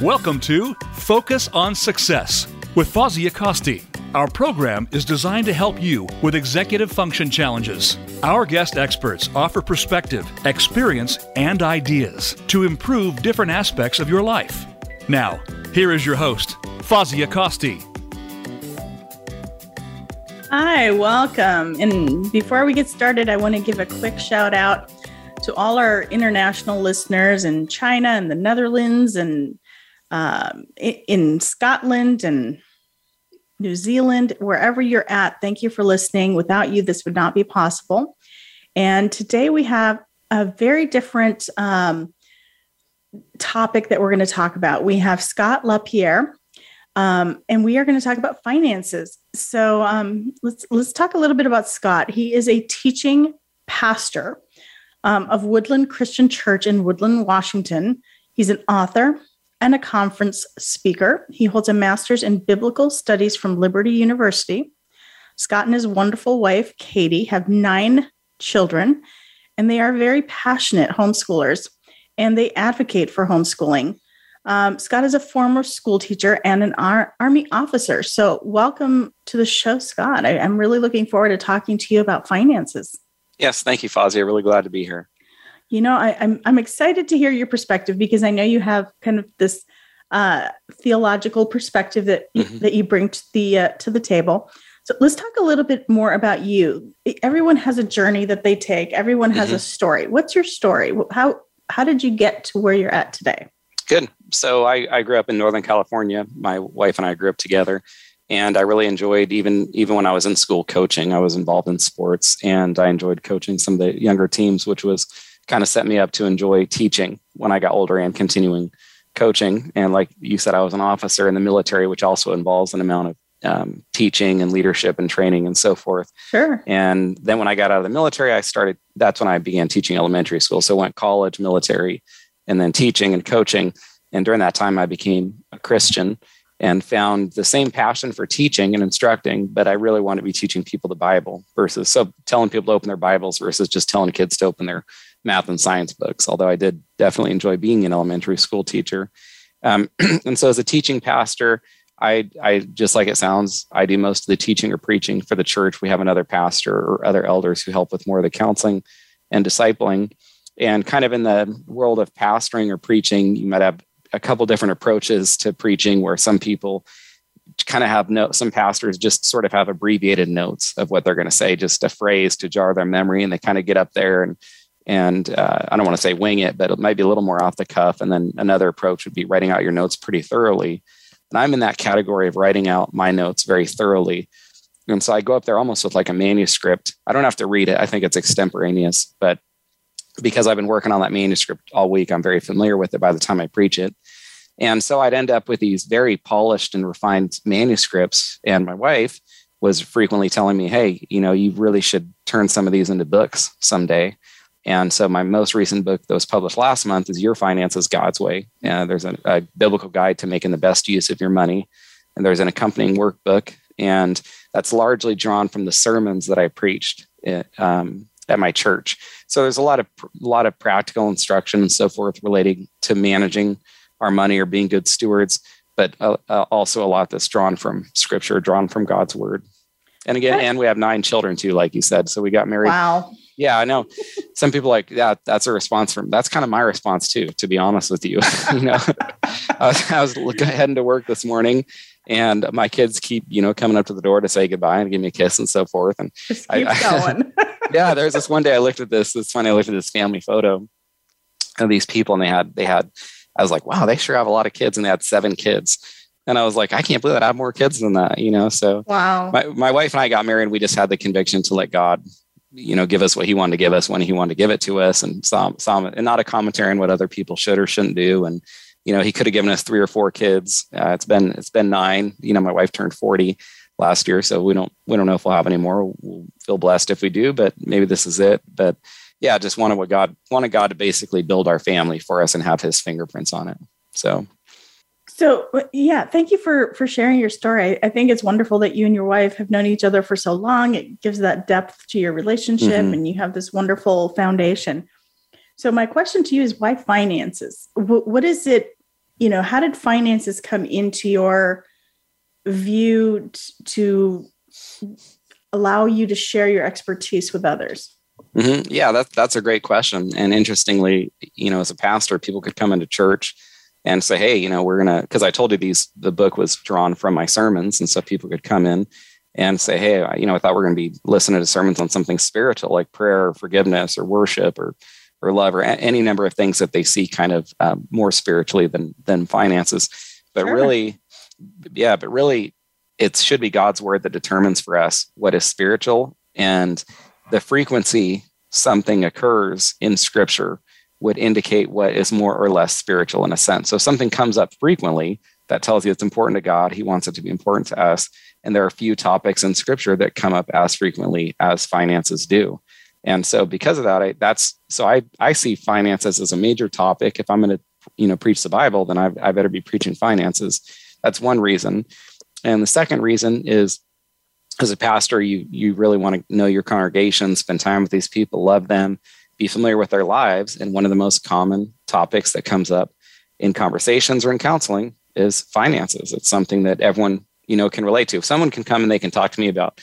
Welcome to Focus on Success with Fozzie Acosti. Our program is designed to help you with executive function challenges. Our guest experts offer perspective, experience, and ideas to improve different aspects of your life. Now, here is your host, Fozzie Acosti. Hi, welcome. And before we get started, I want to give a quick shout out to all our international listeners in China and the Netherlands and um, in Scotland and New Zealand, wherever you're at. Thank you for listening. Without you, this would not be possible. And today we have a very different um, topic that we're going to talk about. We have Scott LaPierre, um, and we are going to talk about finances. So um, let's let's talk a little bit about Scott. He is a teaching pastor um, of Woodland Christian Church in Woodland, Washington. He's an author and a conference speaker. He holds a master's in biblical studies from Liberty University. Scott and his wonderful wife, Katie, have nine children, and they are very passionate homeschoolers and they advocate for homeschooling. Um, Scott is a former school teacher and an Ar- Army officer. So, welcome to the show, Scott. I- I'm really looking forward to talking to you about finances. Yes, thank you, Fozzie. I'm really glad to be here. You know, I, am I'm, I'm excited to hear your perspective because I know you have kind of this uh, theological perspective that mm-hmm. that you bring to the uh, to the table. So let's talk a little bit more about you. Everyone has a journey that they take. Everyone has mm-hmm. a story. What's your story? How how did you get to where you're at today? Good. So I, I grew up in Northern California. My wife and I grew up together and I really enjoyed even even when I was in school coaching. I was involved in sports, and I enjoyed coaching some of the younger teams, which was kind of set me up to enjoy teaching when I got older and continuing coaching. And like you said, I was an officer in the military, which also involves an amount of um, teaching and leadership and training and so forth. Sure. And then when I got out of the military, I started. That's when I began teaching elementary school. So I went college, military, and then teaching and coaching. And during that time, I became a Christian and found the same passion for teaching and instructing, but I really wanted to be teaching people the Bible versus so telling people to open their Bibles versus just telling kids to open their math and science books. Although I did definitely enjoy being an elementary school teacher. Um, and so as a teaching pastor, I, I just like it sounds, I do most of the teaching or preaching for the church. We have another pastor or other elders who help with more of the counseling and discipling. And kind of in the world of pastoring or preaching, you might have a couple different approaches to preaching where some people kind of have notes some pastors just sort of have abbreviated notes of what they're going to say just a phrase to jar their memory and they kind of get up there and and uh, i don't want to say wing it but it might be a little more off the cuff and then another approach would be writing out your notes pretty thoroughly and i'm in that category of writing out my notes very thoroughly and so i go up there almost with like a manuscript i don't have to read it i think it's extemporaneous but because I've been working on that manuscript all week, I'm very familiar with it by the time I preach it. And so I'd end up with these very polished and refined manuscripts. And my wife was frequently telling me, hey, you know, you really should turn some of these into books someday. And so my most recent book that was published last month is Your Finances God's Way. Uh, there's a, a biblical guide to making the best use of your money. And there's an accompanying workbook. And that's largely drawn from the sermons that I preached eh, um, at my church. So there's a lot of a lot of practical instruction and so forth relating to managing our money or being good stewards, but uh, uh, also a lot that's drawn from Scripture, drawn from God's Word. And again, and we have nine children too, like you said. So we got married. Wow. Yeah, I know. Some people like, yeah, that's a response from. That's kind of my response too, to be honest with you. you know, I was, I was heading to work this morning, and my kids keep you know coming up to the door to say goodbye and give me a kiss and so forth and just keep I, going I, yeah there's this one day i looked at this it's funny i looked at this family photo of these people and they had they had i was like wow they sure have a lot of kids and they had seven kids and i was like i can't believe that i have more kids than that you know so wow my, my wife and i got married and we just had the conviction to let god you know give us what he wanted to give us when he wanted to give it to us and some some and not a commentary on what other people should or shouldn't do and you know, he could have given us three or four kids. Uh, it's been it's been nine. You know, my wife turned forty last year, so we don't we don't know if we'll have any more. We'll feel blessed if we do, but maybe this is it. But yeah, just wanted what God wanted God to basically build our family for us and have His fingerprints on it. So. So yeah, thank you for for sharing your story. I, I think it's wonderful that you and your wife have known each other for so long. It gives that depth to your relationship, mm-hmm. and you have this wonderful foundation. So my question to you is why finances? what is it you know, how did finances come into your view t- to allow you to share your expertise with others? Mm-hmm. Yeah, that's that's a great question. And interestingly, you know, as a pastor, people could come into church and say, "Hey, you know, we're gonna," because I told you these the book was drawn from my sermons, and so people could come in and say, "Hey, you know, I thought we are going to be listening to sermons on something spiritual like prayer, or forgiveness, or worship, or or love, or any number of things that they see kind of uh, more spiritually than than finances." But sure. really, yeah, but really, it should be God's word that determines for us what is spiritual and the frequency something occurs in Scripture would indicate what is more or less spiritual in a sense. So if something comes up frequently, that tells you it's important to God. He wants it to be important to us. And there are a few topics in scripture that come up as frequently as finances do. And so because of that, I, that's so I, I see finances as a major topic. If I'm going to, you know, preach the Bible, then I, I better be preaching finances. That's one reason. And the second reason is as a pastor, you you really want to know your congregation, spend time with these people, love them, be familiar with their lives. And one of the most common topics that comes up in conversations or in counseling is finances. It's something that everyone you know can relate to. If someone can come and they can talk to me about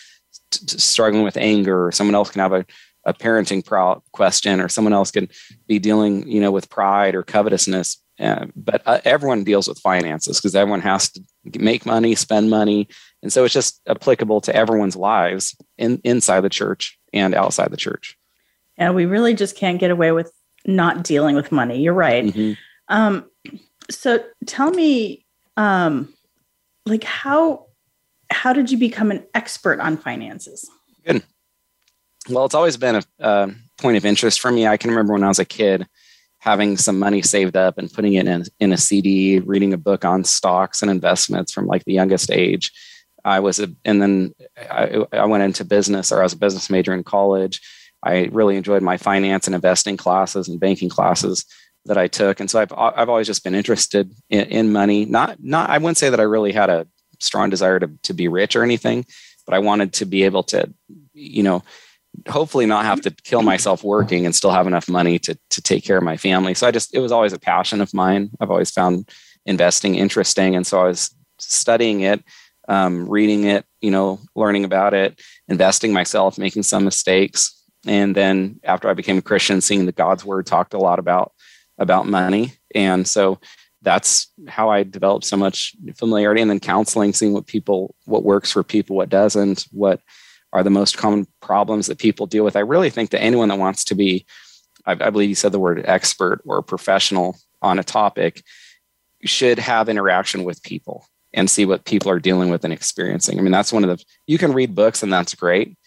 t- t- struggling with anger, or someone else can have a, a parenting pro- question, or someone else can be dealing you know with pride or covetousness. Uh, but uh, everyone deals with finances because everyone has to make money, spend money, and so it's just applicable to everyone's lives in, inside the church and outside the church. Yeah, we really just can't get away with not dealing with money. You're right. Mm-hmm. Um, so tell me, um, like how how did you become an expert on finances? Good. Well, it's always been a, a point of interest for me. I can remember when I was a kid having some money saved up and putting it in, in a CD, reading a book on stocks and investments from like the youngest age. I was a, and then I, I went into business or I was a business major in college. I really enjoyed my finance and investing classes and banking classes that I took. And so I've, I've always just been interested in, in money. Not, not, I wouldn't say that I really had a strong desire to, to be rich or anything, but I wanted to be able to, you know, hopefully not have to kill myself working and still have enough money to, to take care of my family. So I just, it was always a passion of mine. I've always found investing interesting. And so I was studying it um, reading it, you know, learning about it, investing myself, making some mistakes. And then after I became a Christian, seeing the God's word talked a lot about about money. And so that's how I developed so much familiarity. And then counseling, seeing what people, what works for people, what doesn't, what are the most common problems that people deal with. I really think that anyone that wants to be, I, I believe you said the word expert or professional on a topic, should have interaction with people and see what people are dealing with and experiencing. I mean, that's one of the, you can read books and that's great.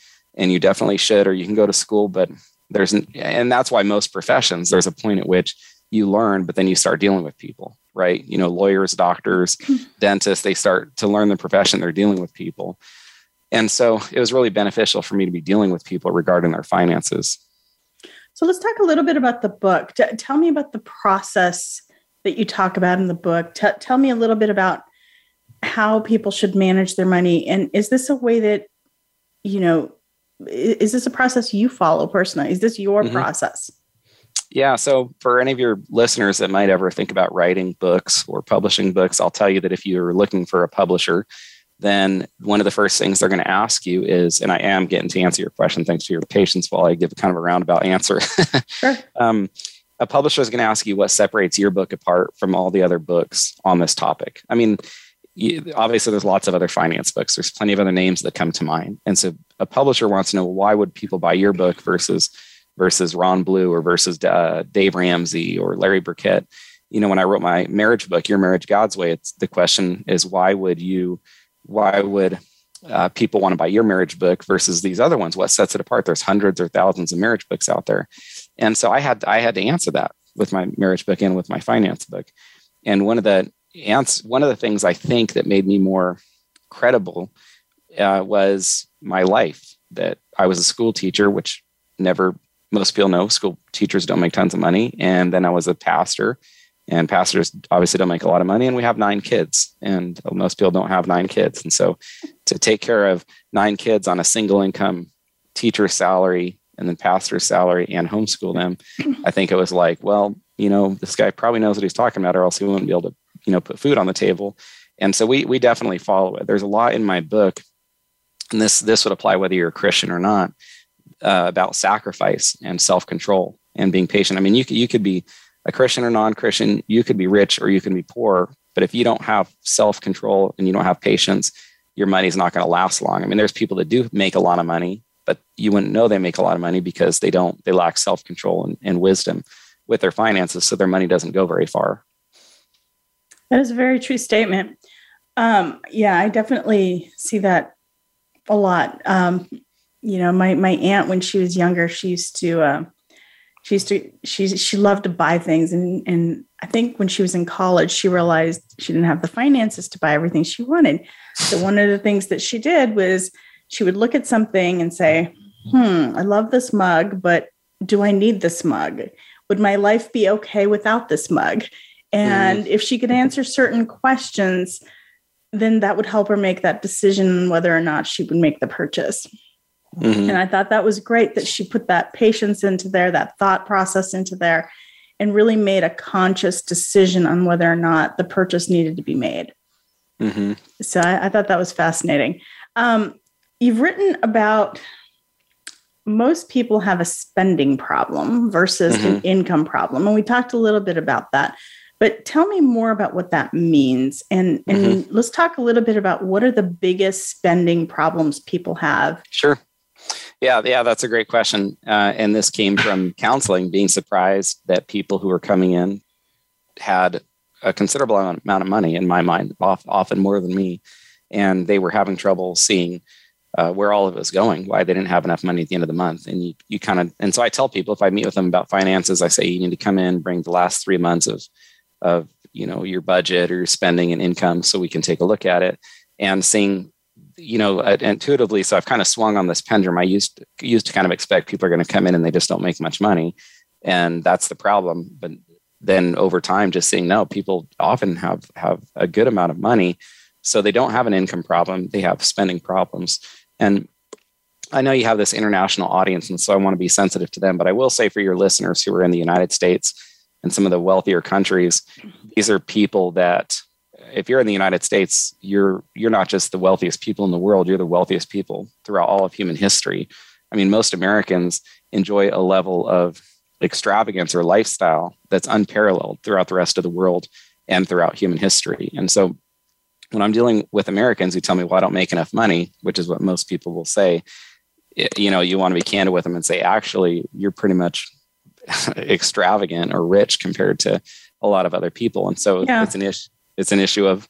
And you definitely should, or you can go to school, but there's, and that's why most professions, there's a point at which you learn, but then you start dealing with people, right? You know, lawyers, doctors, hmm. dentists, they start to learn the profession, they're dealing with people. And so it was really beneficial for me to be dealing with people regarding their finances. So let's talk a little bit about the book. T- tell me about the process that you talk about in the book. T- tell me a little bit about how people should manage their money and is this a way that you know is this a process you follow personally is this your mm-hmm. process yeah so for any of your listeners that might ever think about writing books or publishing books i'll tell you that if you're looking for a publisher then one of the first things they're going to ask you is and i am getting to answer your question thanks for your patience while i give kind of a roundabout answer sure. um, a publisher is going to ask you what separates your book apart from all the other books on this topic i mean obviously there's lots of other finance books. There's plenty of other names that come to mind. And so a publisher wants to know why would people buy your book versus versus ron blue or versus uh, dave ramsey or larry burkett? You know when i wrote my marriage book your marriage god's way it's the question is why would you why would uh, people want to buy your marriage book versus these other ones? What sets it apart? There's hundreds or thousands of marriage books out there. And so i had i had to answer that with my marriage book and with my finance book. And one of the one of the things I think that made me more credible uh, was my life. That I was a school teacher, which never most people know school teachers don't make tons of money, and then I was a pastor, and pastors obviously don't make a lot of money, and we have nine kids, and most people don't have nine kids, and so to take care of nine kids on a single income teacher salary and then pastor's salary and homeschool them, I think it was like, well, you know, this guy probably knows what he's talking about, or else he wouldn't be able to you know put food on the table. And so we we definitely follow it. There's a lot in my book and this this would apply whether you're a christian or not uh, about sacrifice and self-control and being patient. I mean you could, you could be a christian or non-christian you could be rich or you can be poor but if you don't have self-control and you don't have patience your money's not going to last long. I mean there's people that do make a lot of money but you wouldn't know they make a lot of money because they don't they lack self-control and, and wisdom with their finances so their money doesn't go very far that is a very true statement um, yeah i definitely see that a lot um, you know my my aunt when she was younger she used to uh, she used to she she loved to buy things and and I think when she was in college she realized she didn't have the finances to buy everything she wanted. So one of the things that she did was she would look at something and say, "Hmm, I love this mug, but do I need this mug? Would my life be okay without this mug?" And mm. if she could answer certain questions, then that would help her make that decision whether or not she would make the purchase. Mm-hmm. And I thought that was great that she put that patience into there, that thought process into there, and really made a conscious decision on whether or not the purchase needed to be made. Mm-hmm. So I, I, thought that was fascinating. Um, you've written about most people have a spending problem versus mm-hmm. an income problem. And we talked a little bit about that. But tell me more about what that means. And, and mm-hmm. let's talk a little bit about what are the biggest spending problems people have. Sure. Yeah, yeah, that's a great question. Uh, and this came from counseling, being surprised that people who were coming in had a considerable amount of money in my mind, often more than me. And they were having trouble seeing uh, where all of it was going, why they didn't have enough money at the end of the month. And you, you kind of, and so I tell people if I meet with them about finances, I say, you need to come in, bring the last three months of, of, you know, your budget or your spending and income so we can take a look at it and seeing you know, uh, intuitively, so I've kind of swung on this pendulum. I used used to kind of expect people are going to come in and they just don't make much money, and that's the problem. But then over time, just seeing no, people often have have a good amount of money, so they don't have an income problem; they have spending problems. And I know you have this international audience, and so I want to be sensitive to them. But I will say for your listeners who are in the United States and some of the wealthier countries, these are people that if you're in the United States, you're you're not just the wealthiest people in the world, you're the wealthiest people throughout all of human history. I mean, most Americans enjoy a level of extravagance or lifestyle that's unparalleled throughout the rest of the world and throughout human history. And so when I'm dealing with Americans who tell me, well, I don't make enough money, which is what most people will say, you know, you want to be candid with them and say, actually, you're pretty much extravagant or rich compared to a lot of other people. And so yeah. it's an issue it's an issue of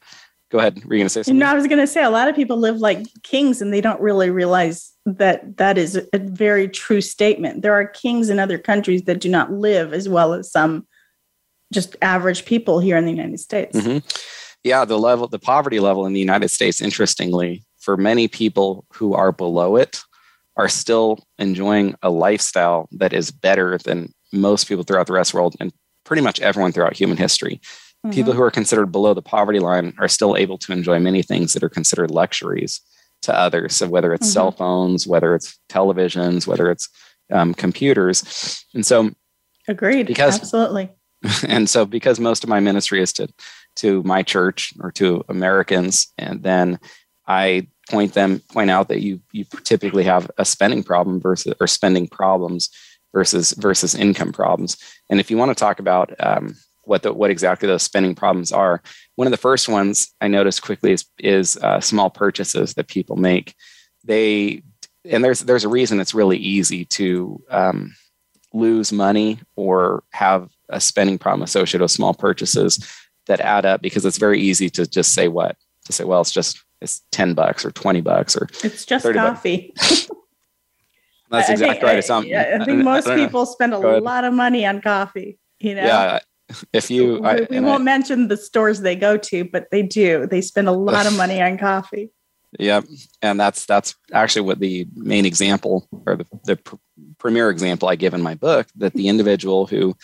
go ahead were you going to say something no i was going to say a lot of people live like kings and they don't really realize that that is a very true statement there are kings in other countries that do not live as well as some just average people here in the united states mm-hmm. yeah the level the poverty level in the united states interestingly for many people who are below it are still enjoying a lifestyle that is better than most people throughout the rest of the world and pretty much everyone throughout human history Mm-hmm. People who are considered below the poverty line are still able to enjoy many things that are considered luxuries to others. So whether it's mm-hmm. cell phones, whether it's televisions, whether it's um, computers, and so agreed because absolutely. And so because most of my ministry is to to my church or to Americans, and then I point them point out that you you typically have a spending problem versus or spending problems versus versus income problems. And if you want to talk about um, what the, what exactly those spending problems are. One of the first ones I noticed quickly is, is uh, small purchases that people make. They and there's there's a reason it's really easy to um, lose money or have a spending problem associated with small purchases that add up because it's very easy to just say what to say well it's just it's 10 bucks or 20 bucks or it's just coffee that's exactly I think, right. It's I, I think most people spend a lot of money on coffee you know? Yeah if you we, I, we won't I, mention the stores they go to but they do. They spend a lot of money on coffee. Yep and that's that's actually what the main example or the, the pr- premier example i give in my book that the individual who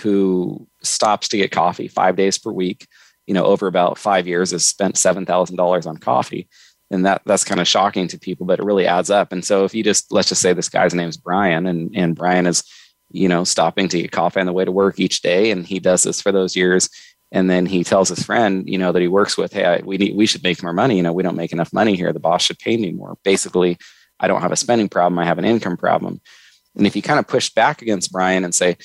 who stops to get coffee five days per week you know over about five years has spent $7000 on coffee and that that's kind of shocking to people but it really adds up and so if you just let's just say this guy's name is brian and and brian is you know, stopping to get coffee on the way to work each day. And he does this for those years. and then he tells his friend, you know, that he works with, "Hey, I, we need, we should make more money. You know, we don't make enough money here. The boss should pay me more." Basically, I don't have a spending problem. I have an income problem. And if you kind of push back against Brian and say,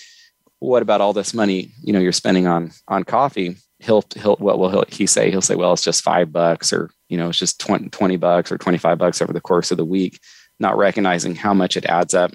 "What about all this money? You know, you're spending on on coffee?" He'll he'll what will he say? He'll say, "Well, it's just five bucks, or you know, it's just 20, 20 bucks or twenty five bucks over the course of the week," not recognizing how much it adds up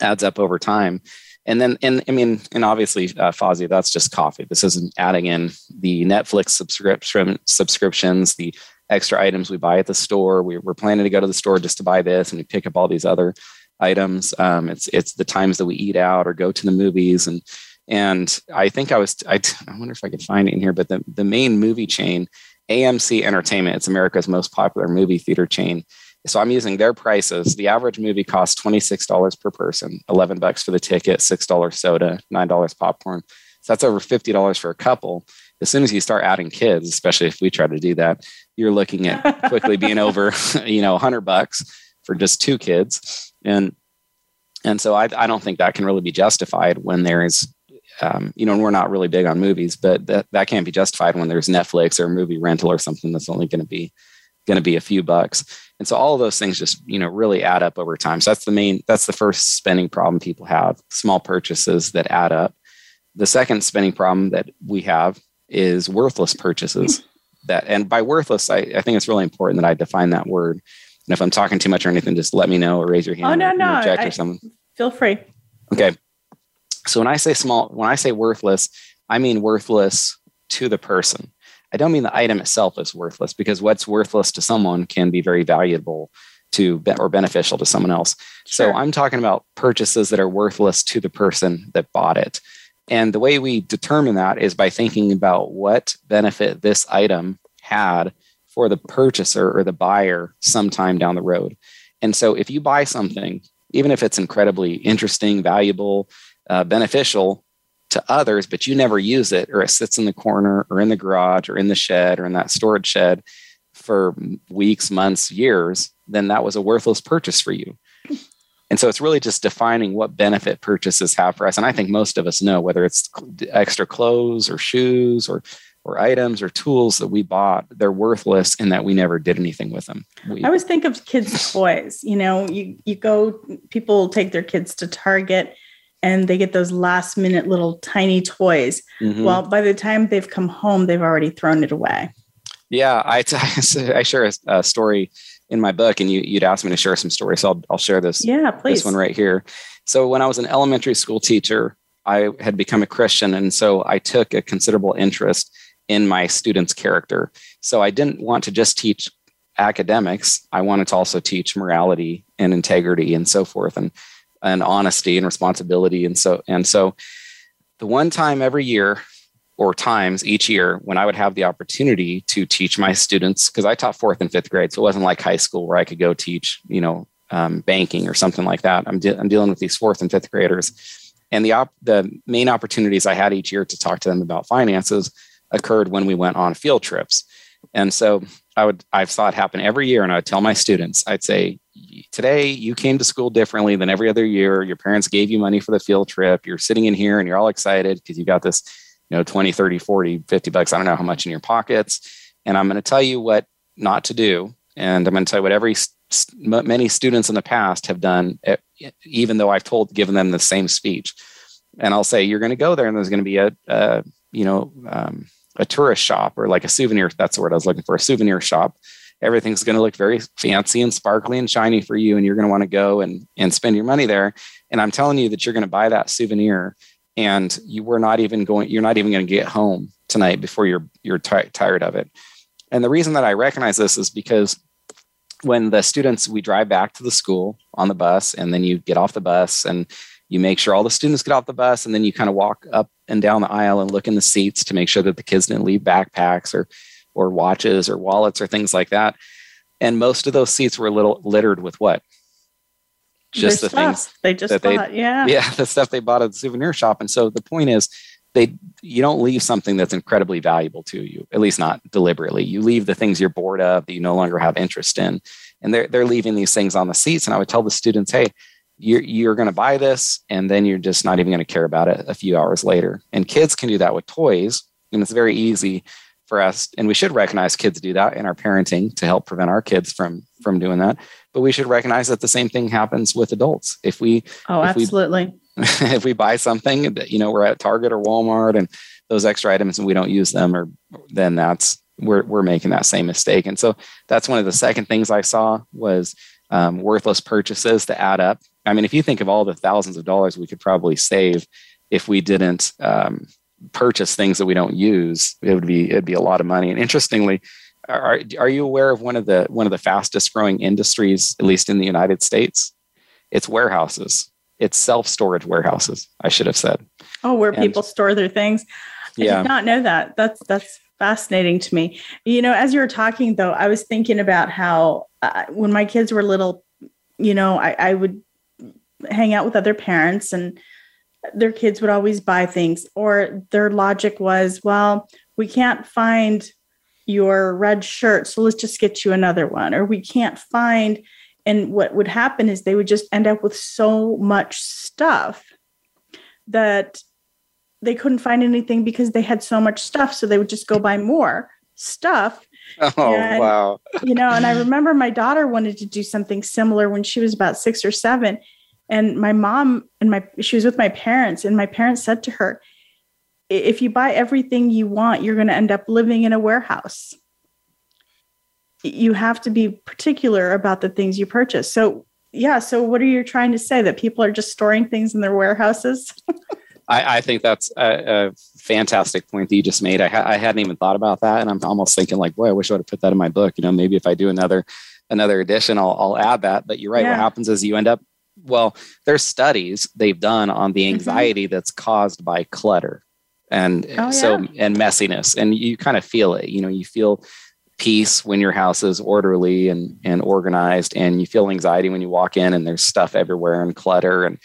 adds up over time. And then and i mean and obviously uh, Fozzie, that's just coffee. This isn't adding in the netflix subscription subscriptions the extra items we buy at the store. We, are planning to go to the store just to buy this and we pick up all these other items. Um, it's it's the times that we eat out or go to the movies. And and i think i was i, I wonder if i could find it in here but the, the main movie chain amc entertainment it's america's most popular movie theater chain so I'm using their prices. The average movie costs $26 per person, 11 bucks for the ticket, $6 soda, $9 popcorn. So that's over $50 for a couple. As soon as you start adding kids, especially if we try to do that, you're looking at quickly being over, you know, 100 bucks for just two kids. And and so I, I don't think that can really be justified when there is um, you know, and we're not really big on movies, but that, that can't be justified when there's Netflix or a movie rental or something that's only going to be going to be a few bucks. And so all of those things just, you know, really add up over time. So that's the main, that's the first spending problem people have, small purchases that add up. The second spending problem that we have is worthless purchases. That and by worthless, I, I think it's really important that I define that word. And if I'm talking too much or anything, just let me know or raise your hand. Oh no, no, or, or something. Feel free. Okay. So when I say small, when I say worthless, I mean worthless to the person. I don't mean the item itself is worthless because what's worthless to someone can be very valuable to or beneficial to someone else. Sure. So I'm talking about purchases that are worthless to the person that bought it. And the way we determine that is by thinking about what benefit this item had for the purchaser or the buyer sometime down the road. And so if you buy something, even if it's incredibly interesting, valuable, uh, beneficial, to others, but you never use it, or it sits in the corner, or in the garage, or in the shed, or in that storage shed for weeks, months, years, then that was a worthless purchase for you. And so it's really just defining what benefit purchases have for us. And I think most of us know whether it's extra clothes or shoes or or items or tools that we bought, they're worthless in that we never did anything with them. We, I always think of kids' toys. You know, you you go, people take their kids to Target and they get those last minute little tiny toys. Mm-hmm. Well, by the time they've come home, they've already thrown it away. Yeah, I, t- I share a, a, story in my book, and you, would asked me to share some stories. So I'll, I'll share this. Yeah, please. This one right here. So when I was an elementary school teacher, I had become a Christian, and so I took a considerable interest in my students' character. So I didn't want to just teach academics; I wanted to also teach morality and integrity and so forth. And and honesty and responsibility and so and so the one time every year or times each year when I would have the opportunity to teach my students, because I taught fourth and fifth grade, so it wasn't like high school where I could go teach, you know, um, banking or something like that. I'm, de- I'm dealing with these fourth and fifth graders, and the op- the main opportunities I had each year to talk to them about finances occurred when we went on field trips, and so I would I've saw it happen every year, and I would tell my students, I'd say, today you came to school differently than every other year. Your parents gave you money for the field trip. You're sitting in here and you're all excited because you got this, you know, 20, 30, 40, 50 bucks. I don't know how much in your pockets. And I'm going to tell you what not to do. And I'm going to tell you what every many students in the past have done, even though I've told, given them the same speech. And I'll say, you're going to go there and there's going to be a, a you know, um, a tourist shop or like a souvenir. That's the word I was looking for, a souvenir shop everything's going to look very fancy and sparkly and shiny for you and you're going to want to go and and spend your money there and i'm telling you that you're going to buy that souvenir and you were not even going you're not even going to get home tonight before you're you're t- tired of it and the reason that i recognize this is because when the students we drive back to the school on the bus and then you get off the bus and you make sure all the students get off the bus and then you kind of walk up and down the aisle and look in the seats to make sure that the kids didn't leave backpacks or or watches or wallets or things like that. And most of those seats were a little littered with what? Just Their the stuff. things they just bought. Yeah. Yeah. The stuff they bought at the souvenir shop. And so the point is they you don't leave something that's incredibly valuable to you, at least not deliberately. You leave the things you're bored of that you no longer have interest in. And they're they're leaving these things on the seats. And I would tell the students, hey, you're, you're going to buy this and then you're just not even going to care about it a few hours later. And kids can do that with toys And it's very easy for us, and we should recognize kids do that in our parenting to help prevent our kids from from doing that. But we should recognize that the same thing happens with adults. If we oh if absolutely we, if we buy something that you know we're at Target or Walmart and those extra items and we don't use them, or then that's we're we're making that same mistake. And so that's one of the second things I saw was um, worthless purchases to add up. I mean, if you think of all the thousands of dollars we could probably save if we didn't um, purchase things that we don't use, it would be it'd be a lot of money. And interestingly, are are you aware of one of the one of the fastest growing industries, at least in the United States? It's warehouses. It's self storage warehouses. I should have said. Oh, where and, people store their things. I yeah. did not know that. That's that's fascinating to me. You know, as you were talking though, I was thinking about how uh, when my kids were little, you know, I, I would hang out with other parents and their kids would always buy things, or their logic was, well, we can't find your red shirt, so let's just get you another one, or we can't find. And what would happen is they would just end up with so much stuff that they couldn't find anything because they had so much stuff. So they would just go buy more stuff. Oh, and, wow. you know, and I remember my daughter wanted to do something similar when she was about six or seven and my mom and my she was with my parents and my parents said to her if you buy everything you want you're going to end up living in a warehouse. You have to be particular about the things you purchase. So yeah so what are you trying to say that people are just storing things in their warehouses? I, I, think that's a, a, fantastic point that you just made. I, ha- I hadn't even thought about that and i'm almost thinking like boy i wish i would have put that in my book. You know maybe if i do another another edition i'll, I'll add that but you're right. Yeah. what happens is you end up well, there's studies they've done on the mm-hmm. anxiety mm-hmm. that's caused by clutter and oh, so yeah. and messiness and you kind of feel it you know you feel peace when your house is orderly and and organized and you feel anxiety when you walk in and there's stuff everywhere and clutter and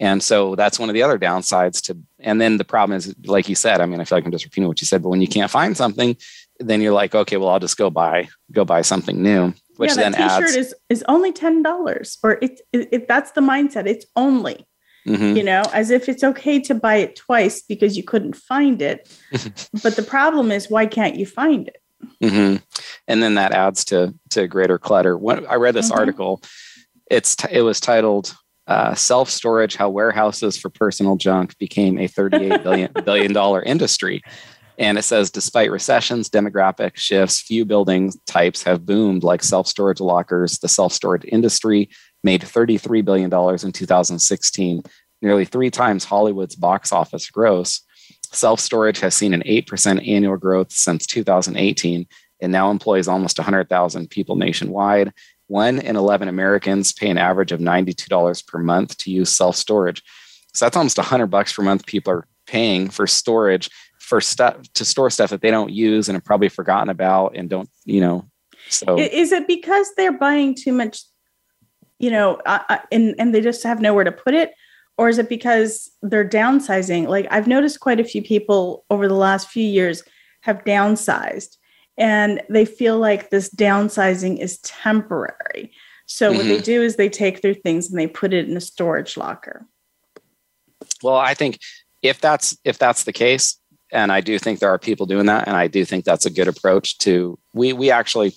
and so that's one of the other downsides to and then the problem is like you said i mean i feel like i'm just repeating what you said but when you can't find something then you're like okay well i'll just go buy go buy something new which yeah, then that t-shirt adds, is is only ten dollars, or it, it, that's the mindset. It's only, mm-hmm. you know, as if it's okay to buy it twice because you couldn't find it. but the problem is, why can't you find it? Mm-hmm. And then that adds to to greater clutter. When I read this mm-hmm. article, it's t- it was titled uh, "Self Storage: How Warehouses for Personal Junk Became a 38 billion billion dollar industry." And it says, despite recessions, demographic shifts, few building types have boomed like self storage lockers. The self storage industry made $33 billion in 2016, nearly three times Hollywood's box office gross. Self storage has seen an 8% annual growth since 2018 and now employs almost 100,000 people nationwide. One in 11 Americans pay an average of $92 per month to use self storage. So that's almost 100 bucks per month people are paying for storage for stuff to store stuff that they don't use and have probably forgotten about and don't you know so is it because they're buying too much you know uh, and and they just have nowhere to put it or is it because they're downsizing like i've noticed quite a few people over the last few years have downsized and they feel like this downsizing is temporary so mm-hmm. what they mm-hmm. do is they take their things and they put it in a storage locker well i think if that's if that's the case and I do think there are people doing that, and I do think that's a good approach to. We we actually,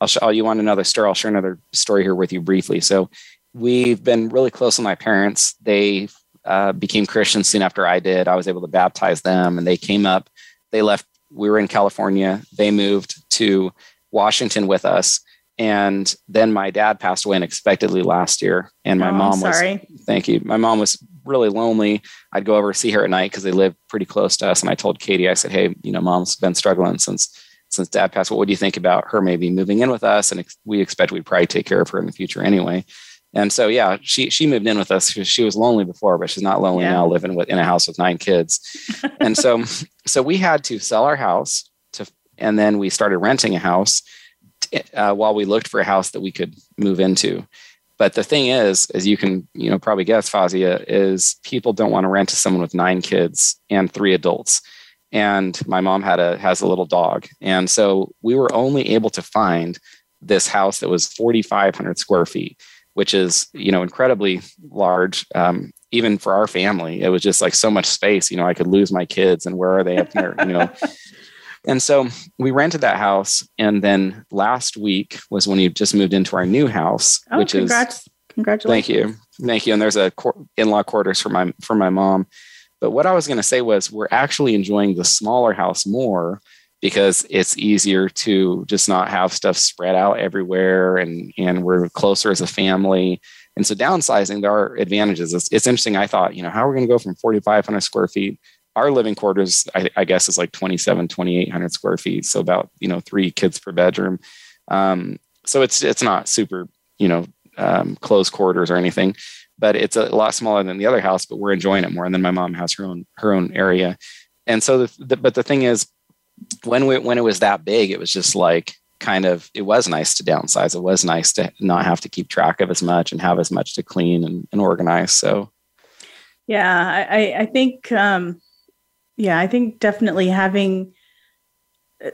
I'll show you want another story. I'll share another story here with you briefly. So we've been really close with my parents. They uh, became Christians soon after I did. I was able to baptize them, and they came up. They left. We were in California. They moved to Washington with us, and then my dad passed away unexpectedly last year, and my oh, mom was. Sorry. Thank you. My mom was really lonely. I'd go over to see her at night because they live pretty close to us. And I told Katie, I said, "Hey, you know, mom's been struggling since since dad passed. What would you think about her maybe moving in with us? And ex- we expect we'd probably take care of her in the future anyway." And so, yeah, she she moved in with us because she was lonely before, but she's not lonely yeah. now, living with, in a house with nine kids. and so, so we had to sell our house to, and then we started renting a house uh, while we looked for a house that we could move into. But the thing is, as you can, you know, probably guess, Fazia, is people don't want to rent to someone with nine kids and three adults. And my mom had a has a little dog, and so we were only able to find this house that was 4,500 square feet, which is you know incredibly large. Um, even for our family, it was just like so much space. You know, I could lose my kids, and where are they up there? You know, And so we rented that house. And then last week was when we just moved into our new house, oh, which congrats. is congratulations. Thank you. Thank you. And there's a in-law quarters for my for my mom. But what I was going to say was we're actually enjoying the smaller house more because it's easier to just not have stuff spread out everywhere and and we're closer as a family. And so downsizing, there are advantages. It's, it's interesting. I thought, you know, how are we going to go from 4,500 square feet our living quarters I, I, guess is like 27 2800 square feet. So about you know three kids per bedroom. Um, so it's it's not super you know um, close quarters or anything but it's a lot smaller than the other house but we're enjoying it more. And then my mom has her own her own area. And so the, the but the thing is when we when it was that big it was just like kind of it was nice to downsize. It was nice to not have to keep track of as much and have as much to clean and, and organize. So yeah i i think um yeah, I think definitely having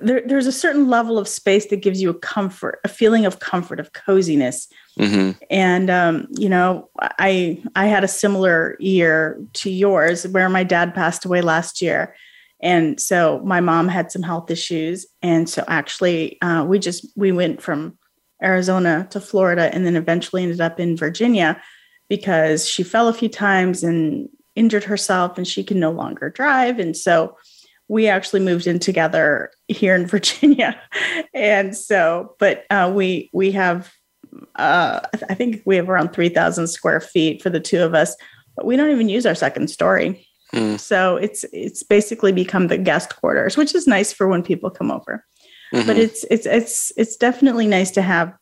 there, there's a certain level of space that gives you a comfort, a feeling of comfort, of coziness. Mm-hmm. And um, you know, I I had a similar year to yours where my dad passed away last year. And so my mom had some health issues. And so actually uh, we just we went from Arizona to Florida and then eventually ended up in Virginia because she fell a few times and injured herself and she can no longer drive. And so we actually moved in together here in Virginia. And so, but uh, we we have uh, I think we have around 3,000 square feet for the two of us, but we don't even use our second story. Mm. So it's it's basically become the guest quarters, which is nice for when people come over. Mm-hmm. But it's it's it's it's definitely nice to have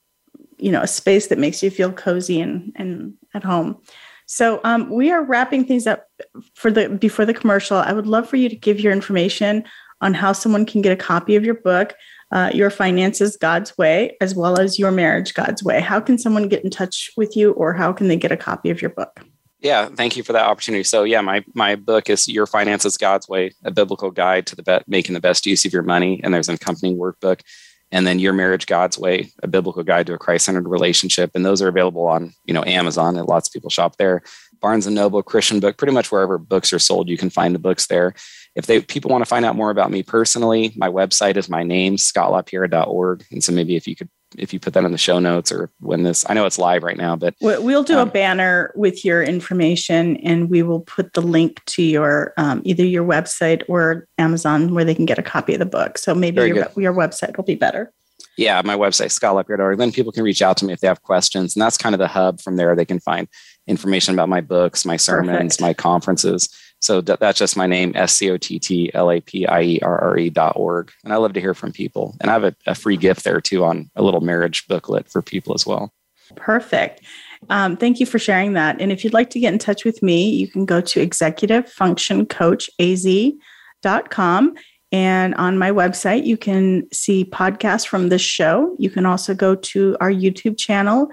you know a space that makes you feel cozy and and at home. So um, we are wrapping things up for the before the commercial. I would love for you to give your information on how someone can get a copy of your book, uh, Your Finances God's Way, as well as Your Marriage God's Way. How can someone get in touch with you, or how can they get a copy of your book? Yeah, thank you for that opportunity. So, yeah, my my book is Your Finances God's Way: A Biblical Guide to the be- Making the Best Use of Your Money, and there's an accompanying workbook and then your marriage god's way a biblical guide to a christ-centered relationship. And those are available on you know amazon and lots of people shop there. Barnes and noble christian book pretty much wherever books are sold you can find the books there. If they people want to find out more about me personally my website is my name scottlapierre.org and so maybe if you could if you put that in the show notes or when this i know it's live right now but we'll do um, a banner with your information and we will put the link to your um, either your website or amazon where they can get a copy of the book. So maybe your, your website will be better. Yeah my website scottlapierre.org then people can reach out to me if they have questions and that's kind of the hub from there. They can find information about my books my sermons Perfect. my conferences so that's just my name, S C O T T L A P I E R R E dot org. And I love to hear from people. And I have a, a, free gift there too on a little marriage booklet for people as well. Perfect. Um, thank you for sharing that. And if you'd like to get in touch with me, you can go to executive function coach executivefunctioncoachaz.com. And on my website, you can see podcasts from this show. You can also go to our YouTube channel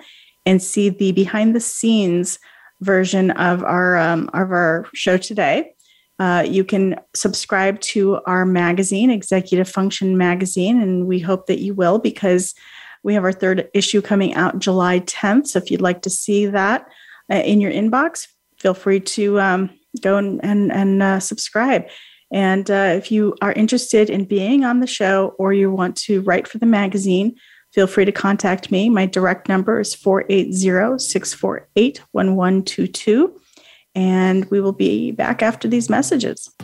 and see the behind the scenes version of our um, of our show today. Uh, you can subscribe to our magazine, Executive Function Magazine, and we hope that you will because we have our third issue coming out July 10th. So if you'd like to see that uh, in your inbox, feel free to um, go and and, and uh, subscribe. And uh, if you are interested in being on the show or you want to write for the magazine, feel free to contact me. My direct number is 480 648 1122. And we will be back after these messages.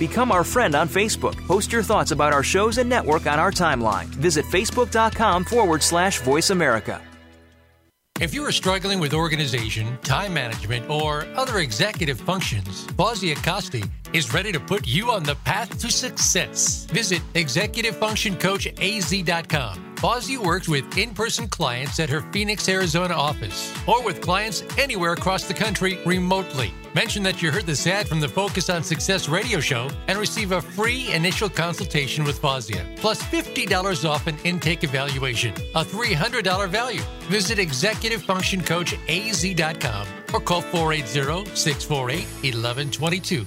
Become our friend on Facebook. Post your thoughts about our shows and network on our timeline. Visit facebook.com forward slash voice America. If you are struggling with organization, time management, or other executive functions, Fozzie Acosti is ready to put you on the path to success. Visit executivefunctioncoachaz.com Fozzie works with in person clients at her Phoenix, Arizona office or with clients anywhere across the country remotely. Mention that you heard this ad from the Focus on Success radio show and receive a free initial consultation with Fazia, plus $50 off an intake evaluation, a $300 value. Visit executivefunctioncoachaz.com or call 480 648 1122.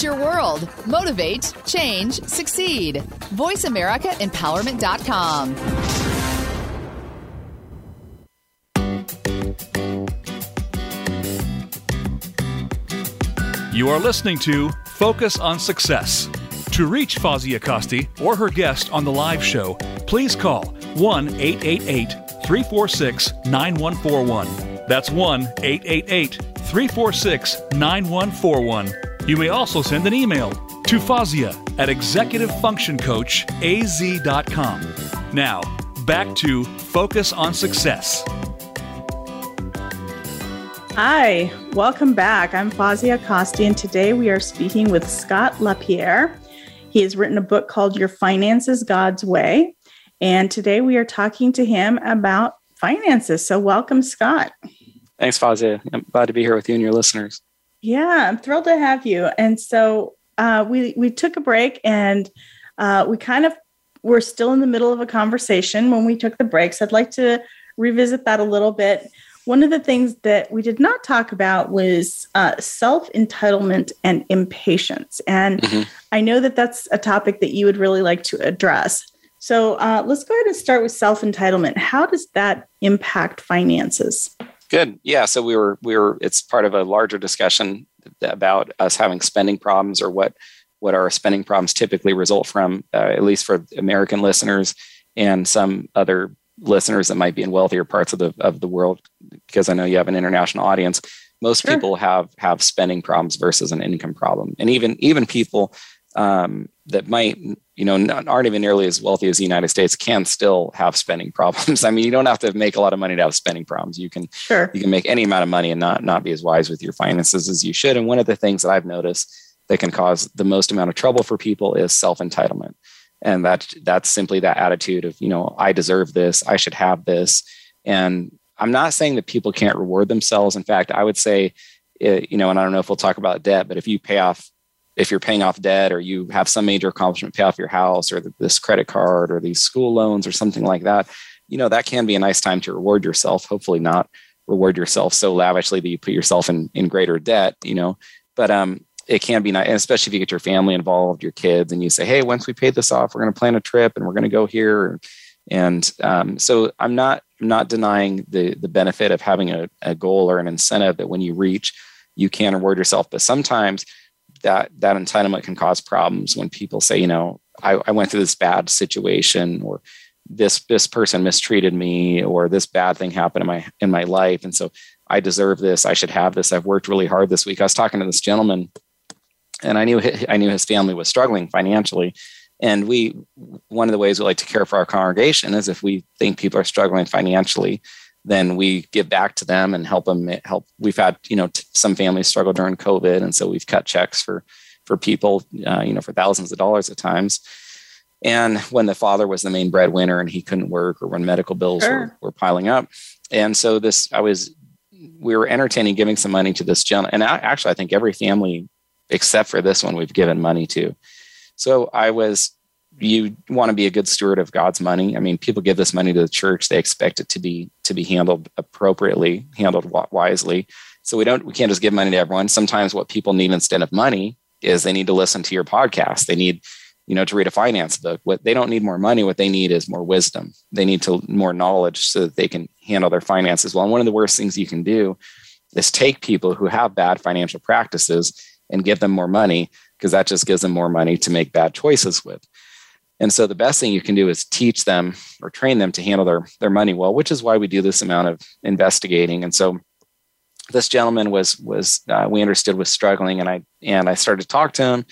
Your world. Motivate, change, succeed. VoiceAmericaEmpowerment.com. You are listening to Focus on Success. To reach Fazia Costi or her guest on the live show, please call 1 888 346 9141. That's 1 888 346 9141. You may also send an email to Fazia at executivefunctioncoachaz.com. Now, back to Focus on Success. Hi, welcome back. I'm Fazia Costi, and today we are speaking with Scott LaPierre. He has written a book called Your Finances God's Way. And today we are talking to him about finances. So, welcome, Scott. Thanks, Fazia. I'm glad to be here with you and your listeners. Yeah, I'm thrilled to have you. And so uh, we we took a break, and uh, we kind of were still in the middle of a conversation when we took the breaks. I'd like to revisit that a little bit. One of the things that we did not talk about was uh, self entitlement and impatience. And mm-hmm. I know that that's a topic that you would really like to address. So uh, let's go ahead and start with self entitlement. How does that impact finances? Good. Yeah. So we were we were. It's part of a larger discussion about us having spending problems or what what our spending problems typically result from. Uh, at least for American listeners and some other listeners that might be in wealthier parts of the of the world because I know you have an international audience most sure. people have have spending problems versus an income problem and even even people um, that might you know not, aren't even nearly as wealthy as the united states can still have spending problems. I mean you don't have to make a lot of money to have spending problems. You can sure. you can make any amount of money and not not be as wise with your finances as you should. And one of the things that i've noticed that can cause the most amount of trouble for people is self entitlement and that that's simply that attitude of you know i deserve this. I should have this. And i'm not saying that people can't reward themselves. In fact i would say you know and i don't know if we'll talk about debt but if you pay off if you're paying off debt or you have some major accomplishment pay off your house or this credit card or these school loans or something like that you know that can be a nice time to reward yourself hopefully not reward yourself so lavishly that you put yourself in in greater debt you know but um it can be nice, especially if you get your family involved, your kids, and you say, "Hey, once we pay this off, we're going to plan a trip, and we're going to go here." And um, so, I'm not I'm not denying the the benefit of having a, a goal or an incentive that when you reach, you can reward yourself. But sometimes that that entitlement can cause problems when people say, you know, I, I went through this bad situation, or this this person mistreated me, or this bad thing happened in my in my life, and so I deserve this. I should have this. I've worked really hard this week. I was talking to this gentleman and I knew I knew his family was struggling financially. And we, one of the ways we like to care for our congregation is if we think people are struggling financially, then we give back to them and help them help. We've had, you know, t- some families struggle during COVID. And so we've cut checks for, for people, uh, you know, for thousands of dollars at times. And when the father was the main breadwinner and he couldn't work or when medical bills sure. were, were piling up. And so this, I was, we were entertaining giving some money to this gentleman. And I, actually, I think every family except for this one we've given money to. So I was, you want to be a good steward of God's money. I mean, people give this money to the church; they expect it to be to be handled appropriately, handled wisely. So we don't, we can't just give money to everyone. Sometimes what people need instead of money is they need to listen to your podcast. They need, you know, to read a finance book. What they don't need more money. What they need is more wisdom. They need to more knowledge so that they can handle their finances well. And one of the worst things you can do is take people who have bad financial practices and give them more money because that just gives them more money to make bad choices with. And so the best thing you can do is teach them or train them to handle their, their money well, which is why we do this amount of investigating. And so this gentleman was was uh, we understood was struggling, and I and I started to talk to him,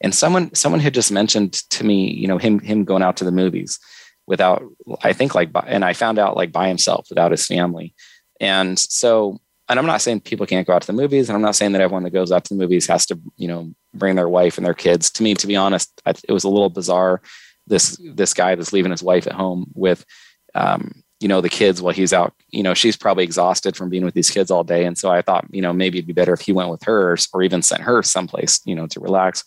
and someone someone had just mentioned to me, you know, him him going out to the movies without I think like and I found out like by himself without his family, and so and I'm not saying people can't go out to the movies, and I'm not saying that everyone that goes out to the movies has to you know bring their wife and their kids. To me, to be honest, it was a little bizarre. This this guy that's leaving his wife at home with um, you know the kids while he's out you know she's probably exhausted from being with these kids all day. And so i thought you know maybe it'd be better if he went with her or even sent her someplace you know to relax.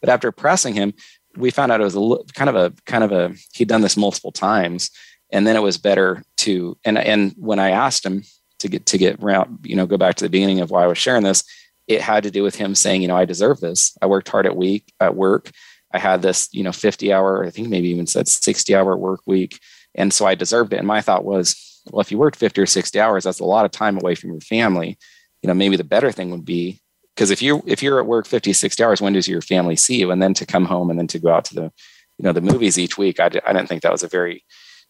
But after pressing him we found out it was a kind of a kind of a he'd done this multiple times. And then it was better to and and when i asked him to get to get around you know go back to the beginning of why i was sharing this it had to do with him saying you know i deserve this. I worked hard at week at work i had this you know 50 hour i think maybe even said 60 hour work week and so I deserved it. And my thought was, well, if you worked 50 or 60 hours, that's a lot of time away from your family. You know, maybe the better thing would be because if you if you're at work 50, 60 hours, when does your family see you? And then to come home and then to go out to the, you know, the movies each week, I, I didn't think that was a very,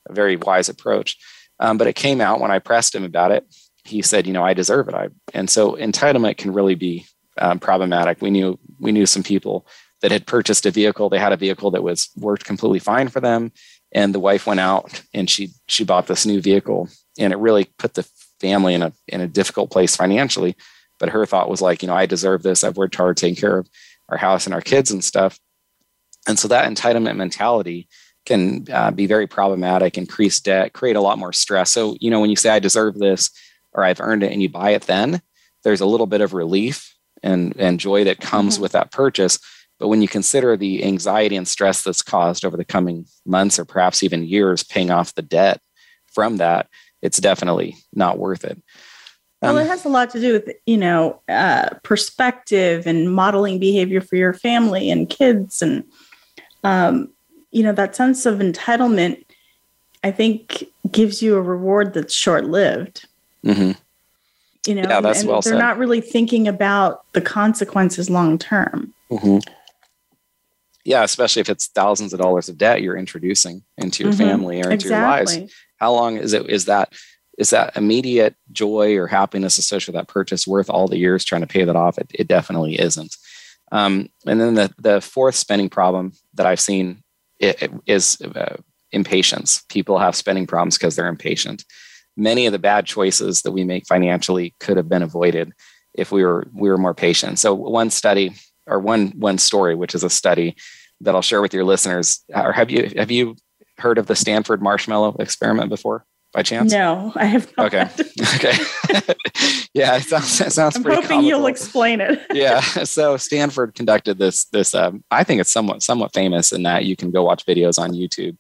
a very wise approach. Um, but it came out when I pressed him about it. He said, you know, I deserve it. I, and so entitlement can really be um, problematic. We knew we knew some people that had purchased a vehicle. They had a vehicle that was worked completely fine for them. And the wife went out and she she bought this new vehicle. And it really put the family in a in a difficult place financially. But her thought was like you know i deserve this. I've worked hard taking care of our house and our kids and stuff. And so that entitlement mentality can uh, be very problematic increase debt create a lot more stress. So you know when you say i deserve this or i've earned it and you buy it then there's a little bit of relief and and joy that comes mm-hmm. with that purchase but when you consider the anxiety and stress that's caused over the coming months or perhaps even years paying off the debt from that, it's definitely not worth it. Um, well, it um, has a lot to do with, you know, uh, perspective and modeling behavior for your family and kids. And, um, you know, that sense of entitlement, I think, gives you a reward that's short lived. Mm-hmm. You know, yeah, that's and well they're said. not really thinking about the consequences long term. Mm-hmm yeah, especially if it's thousands of dollars of debt you're introducing into your mm-hmm. family or into exactly. your lives. How long is it? Is that is that immediate joy or happiness associated with that purchase worth all the years trying to pay that off? It, it definitely isn't. Um, and then the the fourth spending problem that I've seen it, it is uh, impatience. People have spending problems because they're impatient. Many of the bad choices that we make financially could have been avoided if we were we were more patient. So one study or one one story, which is a study that I'll share with your listeners. Or have you have you heard of the Stanford marshmallow experiment before? By chance? No, I have not. Okay. Okay. yeah, it sounds, it sounds I'm pretty hoping comical. you'll explain it. yeah. So Stanford conducted this this um, I think it's somewhat somewhat famous in that you can go watch videos on YouTube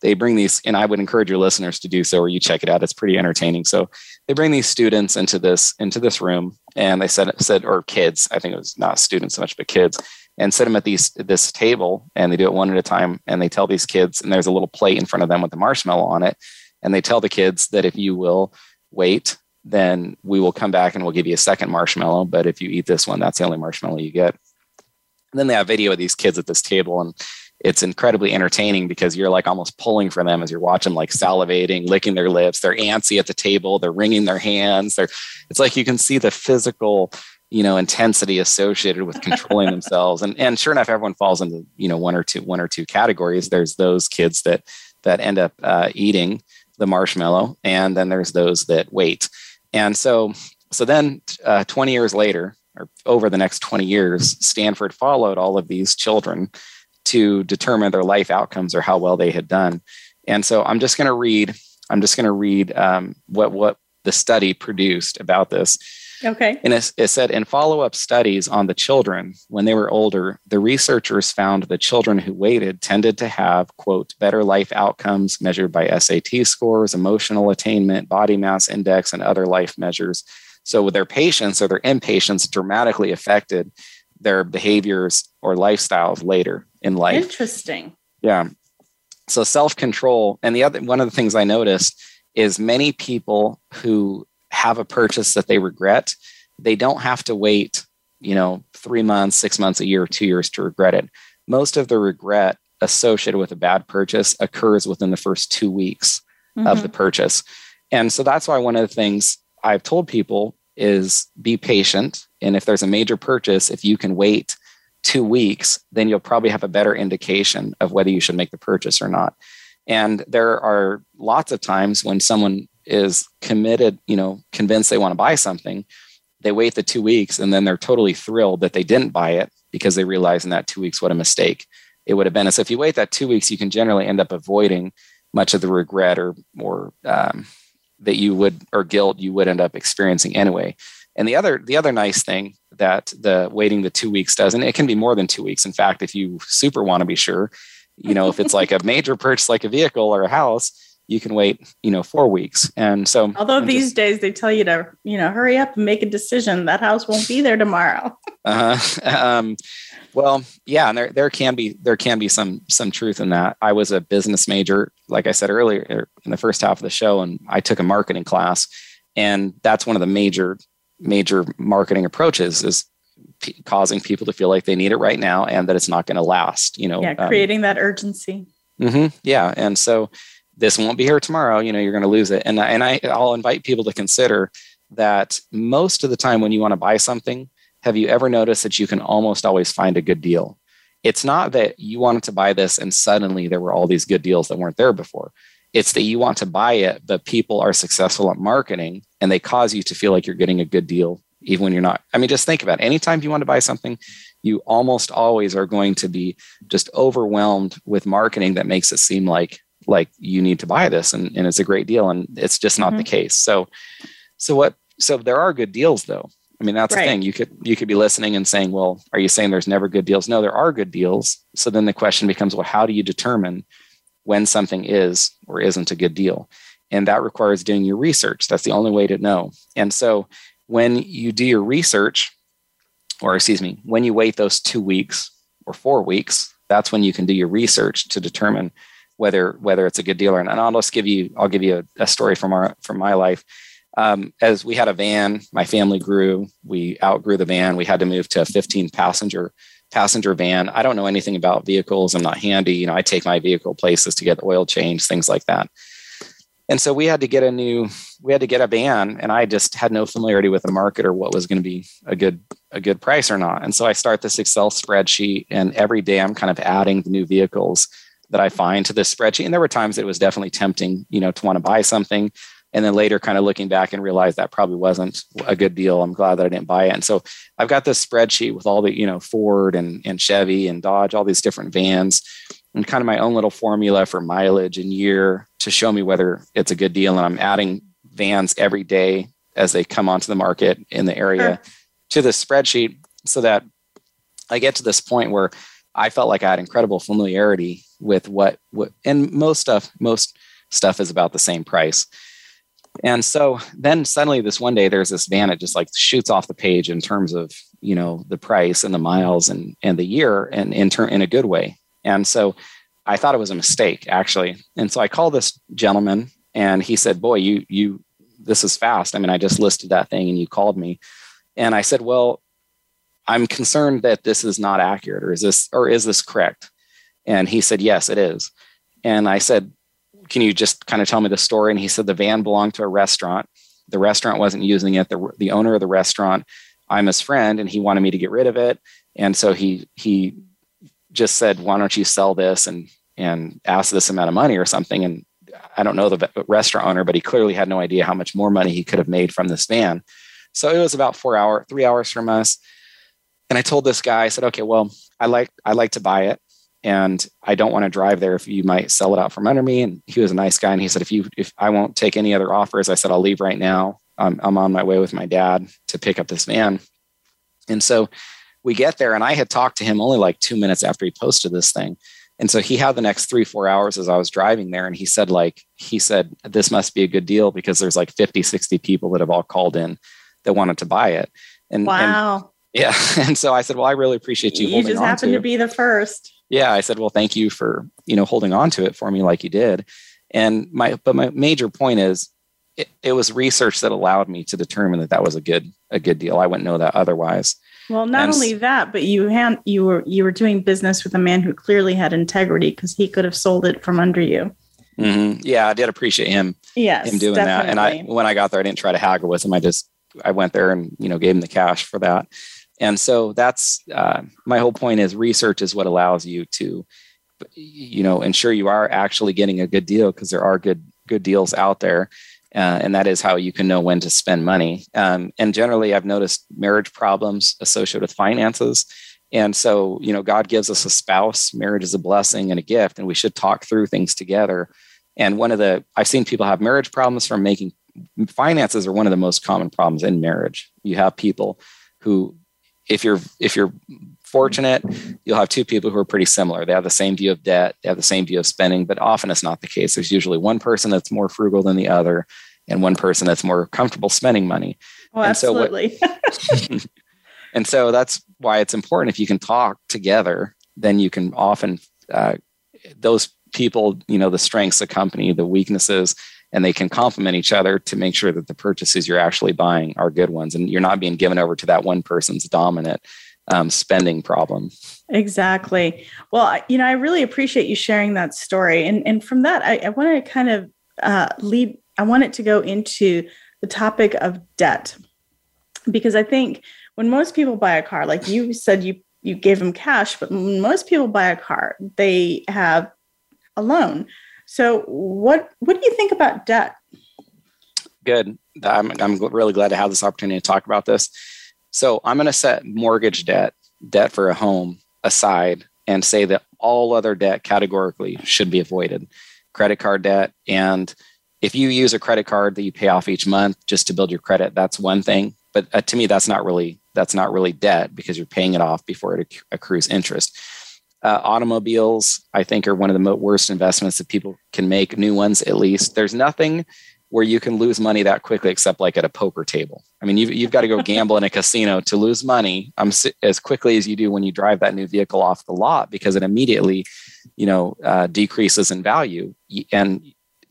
they bring these and i would encourage your listeners to do so or you check it out. It's pretty entertaining. So they bring these students into this into this room and they said said or kids i think it was not students so much but kids and set them at these this table and they do it one at a time and they tell these kids and there's a little plate in front of them with a marshmallow on it and they tell the kids that if you will wait then we will come back and we'll give you a second marshmallow but if you eat this one that's the only marshmallow you get. And then they have video of these kids at this table and it's incredibly entertaining because you're like almost pulling for them as you're watching like salivating licking their lips they're antsy at the table they're wringing their hands they're it's like you can see the physical you know intensity associated with controlling themselves. And and sure enough everyone falls into you know one or two one or two categories. There's those kids that that end up uh, eating the marshmallow and then there's those that wait. And so so then uh, 20 years later or over the next 20 years stanford followed all of these children to determine their life outcomes or how well they had done. And so I'm just going to read. I'm just going to read um, what what the study produced about this. Okay. And it, it said in follow up studies on the children when they were older, the researchers found the children who waited tended to have, quote, better life outcomes measured by SAT scores, emotional attainment, body mass index, and other life measures. So, with their patience or their impatience dramatically affected their behaviors or lifestyles later in life. Interesting. Yeah. So self control. And the other one of the things I noticed is many people who have a purchase that they regret, they don't have to wait you know, three months, six months, a year, two years to regret it. Most of the regret associated with a bad purchase occurs within the first two weeks mm-hmm. of the purchase. And so that's why one of the things I've told people is be patient. And if there's a major purchase, if you can wait two weeks, then you'll probably have a better indication of whether you should make the purchase or not. And there are lots of times when someone is committed, you know, convinced they want to buy something, they wait the two weeks and then they're totally thrilled that they didn't buy it because they realize in that two weeks what a mistake it would have been. And so if you wait that two weeks, you can generally end up avoiding much of the regret or or um, that you would or guilt you would end up experiencing anyway. And the other the other nice thing that the waiting the two weeks does, and it can be more than two weeks. In fact, if you super want to be sure, you know, if it's like a major purchase like a vehicle or a house, you can wait, you know, four weeks. And so although I'm these just, days they tell you to, you know, hurry up and make a decision, that house won't be there tomorrow. uh, um, well, yeah, and there there can be there can be some some truth in that. I was a business major, like I said earlier in the first half of the show, and I took a marketing class, and that's one of the major major marketing approaches is p- causing people to feel like they need it right now and that it's not going to last. You know, yeah, um, creating um, that urgency. Mm-hmm, yeah, and so this won't be here tomorrow. You know, you're going to lose it. And and I I'll invite people to consider that most of the time when you want to buy something, have you ever noticed that you can almost always find a good deal? It's not that you wanted to buy this and suddenly there were all these good deals that weren't there before. It's that you want to buy it, but people are successful at marketing and they cause you to feel like you're getting a good deal, even when you're not. I mean, just think about it. Anytime you want to buy something, you almost always are going to be just overwhelmed with marketing that makes it seem like like you need to buy this and, and it's a great deal. And it's just not mm-hmm. the case. So so what so there are good deals though. I mean, that's right. the thing. You could you could be listening and saying, "Well, are you saying there's never good deals?" No, there are good deals. So then the question becomes, well, how do you determine when something is or isn't a good deal. And that requires doing your research. That's the only way to know. And so when you do your research, or excuse me, when you wait those two weeks or four weeks, that's when you can do your research to determine whether whether it's a good deal or not. And I'll just give you I'll give you a, a story from our from my life. Um, as we had a van, my family grew. We outgrew the van. We had to move to a 15 passenger passenger van. I don't know anything about vehicles. I'm not handy. You know, I take my vehicle places to get the oil change, things like that. And so we had to get a new, we had to get a van, and I just had no familiarity with the market or what was going to be a good a good price or not. And so I start this Excel spreadsheet, and every day I'm kind of adding the new vehicles that I find to this spreadsheet. And there were times it was definitely tempting, you know, to want to buy something and then later kind of looking back and realize that probably wasn't a good deal. I'm glad that i didn't buy it. And so i've got this spreadsheet with all the you know ford and, and chevy and dodge all these different vans and kind of my own little formula for mileage and year to show me whether it's a good deal. And i'm adding vans every day as they come onto the market in the area sure. to the spreadsheet so that i get to this point where i felt like i had incredible familiarity with what, what and most stuff most stuff is about the same price and so then suddenly this one day there's this van that just like shoots off the page in terms of you know the price and the miles and and the year and in turn in a good way. And so I thought it was a mistake actually. And so I called this gentleman and he said, "Boy, you you this is fast. I mean, I just listed that thing and you called me." And I said, "Well, I'm concerned that this is not accurate or is this or is this correct?" And he said, "Yes, it is." And I said, can you just kind of tell me the story? And he said the van belonged to a restaurant. The restaurant wasn't using it. The, the owner of the restaurant, I'm his friend, and he wanted me to get rid of it. And so he he just said, "Why don't you sell this and and ask this amount of money or something?" And I don't know the restaurant owner, but he clearly had no idea how much more money he could have made from this van. So it was about four hour, three hours from us. And I told this guy, I said, "Okay, well, I like I like to buy it and I don't want to drive there if you might sell it out from under me. And he was a nice guy. And he said, if you, if I won't take any other offers, I said, I'll leave right now. I'm, I'm on my way with my dad to pick up this van. And so we get there and I had talked to him only like two minutes after he posted this thing. And so he had the next three, four hours as I was driving there. And he said, like, he said, this must be a good deal because there's like 50, 60 people that have all called in that wanted to buy it. And wow. And, yeah. And so I said, well, I really appreciate you. You just happened to, to be the first yeah, I said, well, thank you for, you know, holding on to it for me like you did. And my, but my major point is it, it was research that allowed me to determine that that was a good, a good deal. I wouldn't know that otherwise. Well, not And only that, but you had you were you were doing business with a man who clearly had integrity because he could have sold it from under you. Mhm. Yeah, I did appreciate him Yes, him doing that. And I when I got there, I didn't try to haggle with him. I just I went there and you know gave him the cash for that. And so that's uh, my whole point is research is what allows you to you know ensure you are actually getting a good deal because there are good good deals out there. Uh, and that is how you can know when to spend money. Um, and generally, I've noticed marriage problems associated with finances. And so, you know, God gives us a spouse. Marriage is a blessing and a gift, and we should talk through things together. And one of the, I've seen people have marriage problems from making finances are one of the most common problems in marriage. You have people who, if you're, if you're fortunate, you'll have two people who are pretty similar. They have the same view of debt, they have the same view of spending, but often it's not the case. There's usually one person that's more frugal than the other, and one person that's more comfortable spending money. oh, and so what- absolutely. And so that's why it's important if you can talk together, then you can often, uh, those people, you know, the strengths accompany the weaknesses and they can complement each other to make sure that the purchases you're actually buying are good ones and you're not being given over to that one person's dominant um, spending problem. Exactly. Well, you know, I really appreciate you sharing that story, and and from that, I, I want to kind of uh, lead. I want it to go into the topic of debt, because I think when most people buy a car, like you said, you you gave them cash, but most people buy a car, they have a loan. So, what what do you think about debt? Good. I'm, I'm really glad to have this opportunity to talk about this. So I'm going to set mortgage debt, debt for a home aside and say that all other debt categorically should be avoided. Credit card debt. And if you use a credit card that you pay off each month just to build your credit, that's one thing. But uh, to me, that's not really that's not really debt because you're paying it off before it accrues interest. Uh, automobiles, I think, are one of the worst investments that people can make. New ones, at least. There's nothing where you can lose money that quickly, except like at a poker table. I mean, you've, you've got to go gamble in a casino to lose money um, as quickly as you do when you drive that new vehicle off the lot because it immediately, you know, uh, decreases in value. And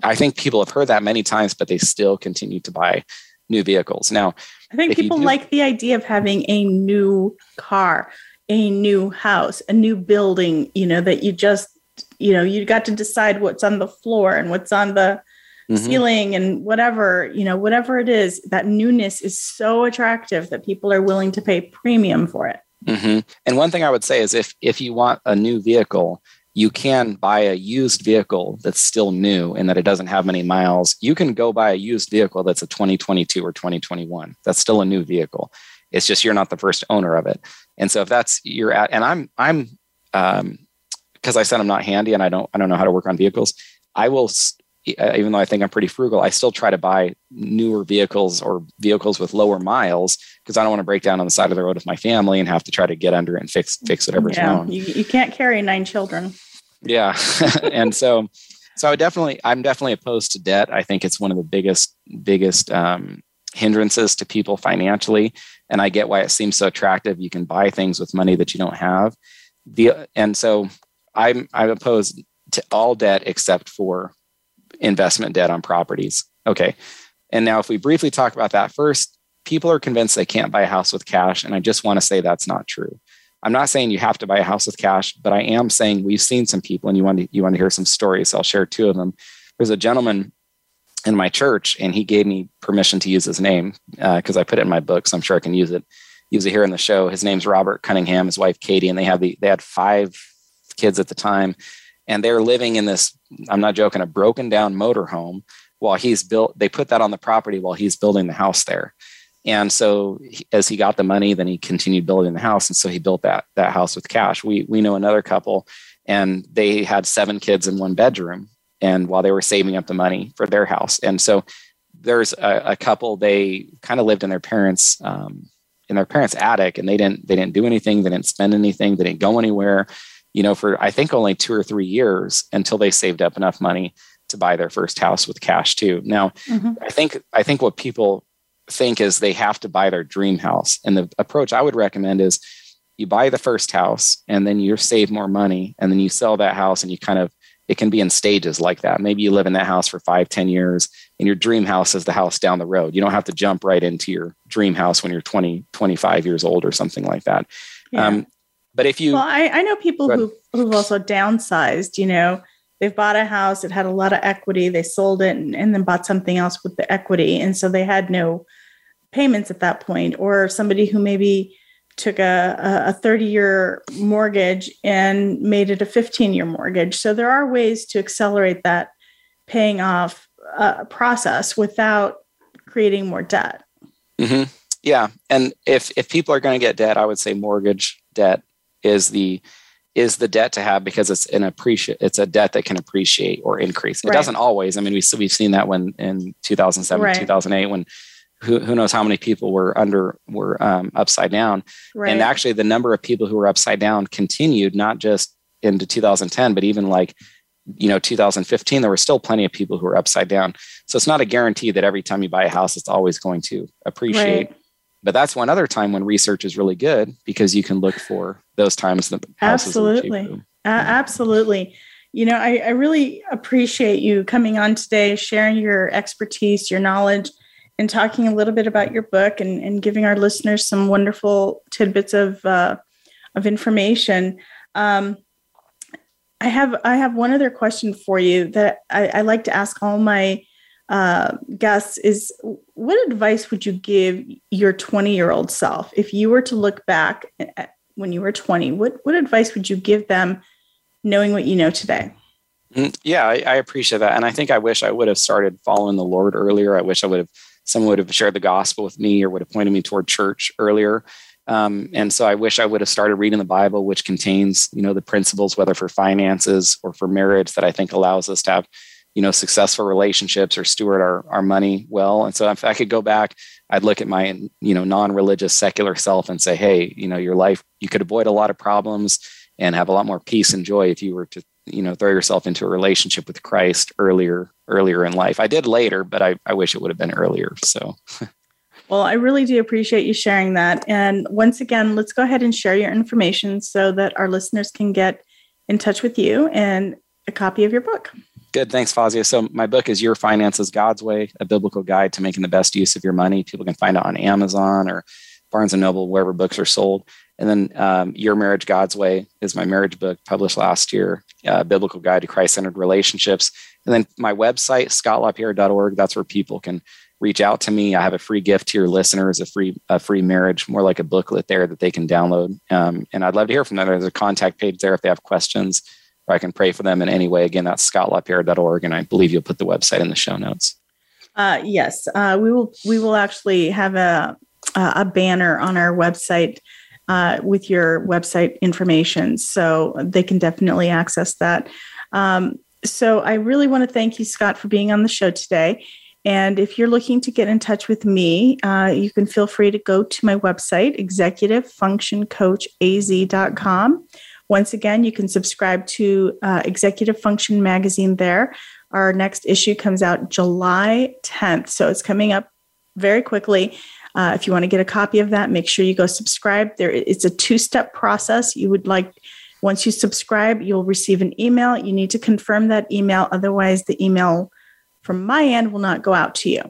I think people have heard that many times, but they still continue to buy new vehicles. Now, I think people do- like the idea of having a new car, a new house, a new building, you know, that you just, you know, you got to decide what's on the floor and what's on the mhm. ceiling and whatever, you know, whatever it is, that newness is so attractive that people are willing to pay premium for it. hmm And one thing I would say is if if you want a new vehicle, you can buy a used vehicle that's still new and that it doesn't have many miles. You can go buy a used vehicle that's a 2022 or 2021. That's still a new vehicle. It's just you're not the first owner of it. And so if that's you're at, and I'm I'm um because I said I'm not handy and I don't I don't know how to work on vehicles. I will uh, even though I think I'm pretty frugal, I still try to buy newer vehicles or vehicles with lower miles because I don't want to break down on the side of the road with my family and have to try to get under it and fix fix whatever's yeah, wrong. you, you can't carry nine children. Yeah, and so so I would definitely I'm definitely opposed to debt. I think it's one of the biggest biggest um, hindrances to people financially, and I get why it seems so attractive. You can buy things with money that you don't have. The and so I'm I'm opposed to all debt except for investment debt on properties. Okay, and now if we briefly talk about that first, people are convinced they can't buy a house with cash, and I just want to say that's not true. I'm not saying you have to buy a house with cash, but I am saying we've seen some people, and you want to you want to hear some stories. So I'll share two of them. There's a gentleman in my church, and he gave me permission to use his name uh, because I put it in my book, so I'm sure I can use it use it here in the show. His name's Robert Cunningham, his wife Katie, and they have the they had five kids at the time, and they're living in this. I'm not joking, a broken down motorhome while he's built. They put that on the property while he's building the house there. And so as he got the money, then he continued building the house. And so he built that that house with cash. We we know another couple and they had seven kids in one bedroom. And while they were saving up the money for their house. And so there's a, a couple, they kind of lived in their parents' um, in their parents' attic and they didn't they didn't do anything, they didn't spend anything, they didn't go anywhere, you know, for I think only two or three years until they saved up enough money to buy their first house with cash too. Now Mhm. I think I think what people think is they have to buy their dream house. And the approach I would recommend is you buy the first house and then you save more money and then you sell that house and you kind of it can be in stages like that. Maybe you live in that house for five, ten years, and your dream house is the house down the road. You don't have to jump right into your dream house when you're 20, 25 years old or something like that. Yeah. Um, but if you, well, I, I know people who who've also downsized. You know, they've bought a house, it had a lot of equity, they sold it, and, and then bought something else with the equity, and so they had no payments at that point. Or somebody who maybe took a, a 30 year mortgage and made it a 15 year mortgage. So there are ways to accelerate that paying off uh, process without creating more debt. Mm-hmm. Yeah, and if if people are going to get debt, I would say mortgage debt is the is the debt to have because it's an appreciate it's a debt that can appreciate or increase. It right. doesn't always. I mean, we we've seen that when in 2007, right. 2008 when who, who knows how many people were under were um, upside down. Right. and actually the number of people who were upside down continued not just into 2010 but even like you know 2015 there were still plenty of people who were upside down. So it's not a guarantee that every time you buy a house it's always going to appreciate. Right. but that's one other time when research is really good because you can look for those times that absolutely. Uh, absolutely. You know I, I really appreciate you coming on today sharing your expertise your knowledge and talking a little bit about your book and, and giving our listeners some wonderful tidbits of uh, of information. Um, I have I have one other question for you that I, I like to ask all my uh, guests is what advice would you give your 20 year old self? If you were to look back when you were 20 what what advice would you give them knowing what you know today? Mm, yeah I, I appreciate that. And i think i wish i would have started following the lord earlier. I wish i would have someone would have shared the gospel with me or would have pointed me toward church earlier. Um, and so I wish I would have started reading the Bible, which contains, you know, the principles, whether for finances or for marriage, that I think allows us to have, you know, successful relationships or steward our, our money well. And so if I could go back, I'd look at my, you know, non-religious secular self and say, hey, you know, your life, you could avoid a lot of problems and have a lot more peace and joy if you were to you know throw yourself into a relationship with christ earlier earlier in life. I did later but i, I wish it would have been earlier so. Well i really do appreciate you sharing that. And once again let's go ahead and share your information so that our listeners can get in touch with you and a copy of your book. Good. Thanks fazia. So my book is your finances god's way a biblical guide to making the best use of your money. People can find it on amazon or barnes and noble wherever books are sold and then um, Your Marriage God's Way is my marriage book published last year, uh, Biblical Guide to Christ Centered Relationships. And then my website, scottlapierre.org, that's where people can reach out to me. I have a free gift to your listeners, a free a free marriage, more like a booklet there that they can download. Um, and I'd love to hear from them. There's a contact page there if they have questions or I can pray for them in any way. Again, that's scottlapierre.org. And I believe you'll put the website in the show notes. Uh, yes, uh, we will. We will actually have a a banner on our website uh, with your website information. So they can definitely access that. Um, so I really want to thank you, Scott, for being on the show today. And if you're looking to get in touch with me, uh, you can feel free to go to my website, executivefunctioncoachaz.com. Once again, you can subscribe to uh, Executive Function Magazine there. Our next issue comes out July 10th. So it's coming up very quickly. Uh, if you want to get a copy of that, make sure you go subscribe. There, it's a two-step process. You would like once you subscribe, you'll receive an email. You need to confirm that email, otherwise, the email from my end will not go out to you.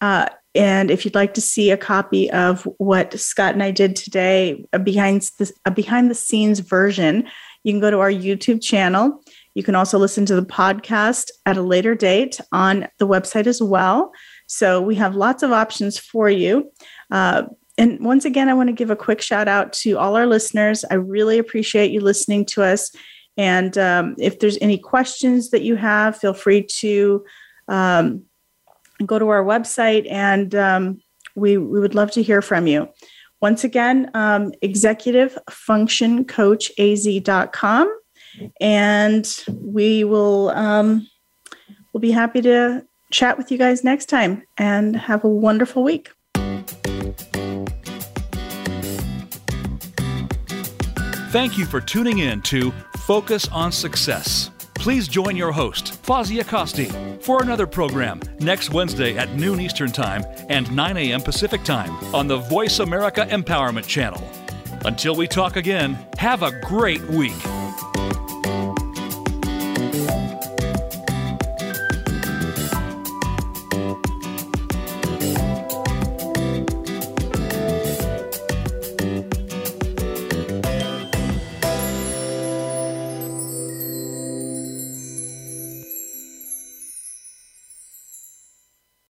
Uh, and if you'd like to see a copy of what Scott and I did today, a behind the, a behind the scenes version, you can go to our YouTube channel. You can also listen to the podcast at a later date on the website as well. So we have lots of options for you. Uh, and once again, I want to give a quick shout out to all our listeners. I really appreciate you listening to us. And um, if there's any questions that you have, feel free to um, go to our website and um, we, we would love to hear from you. Once again, um, executivefunctioncoachaz.com. And we will um, we'll be happy to chat with you guys next time and have a wonderful week. Thank you for tuning in to Focus on Success. Please join your host, Fazia Costi, for another program next Wednesday at noon Eastern Time and 9 a.m. Pacific Time on the Voice America Empowerment Channel. Until we talk again, have a great week.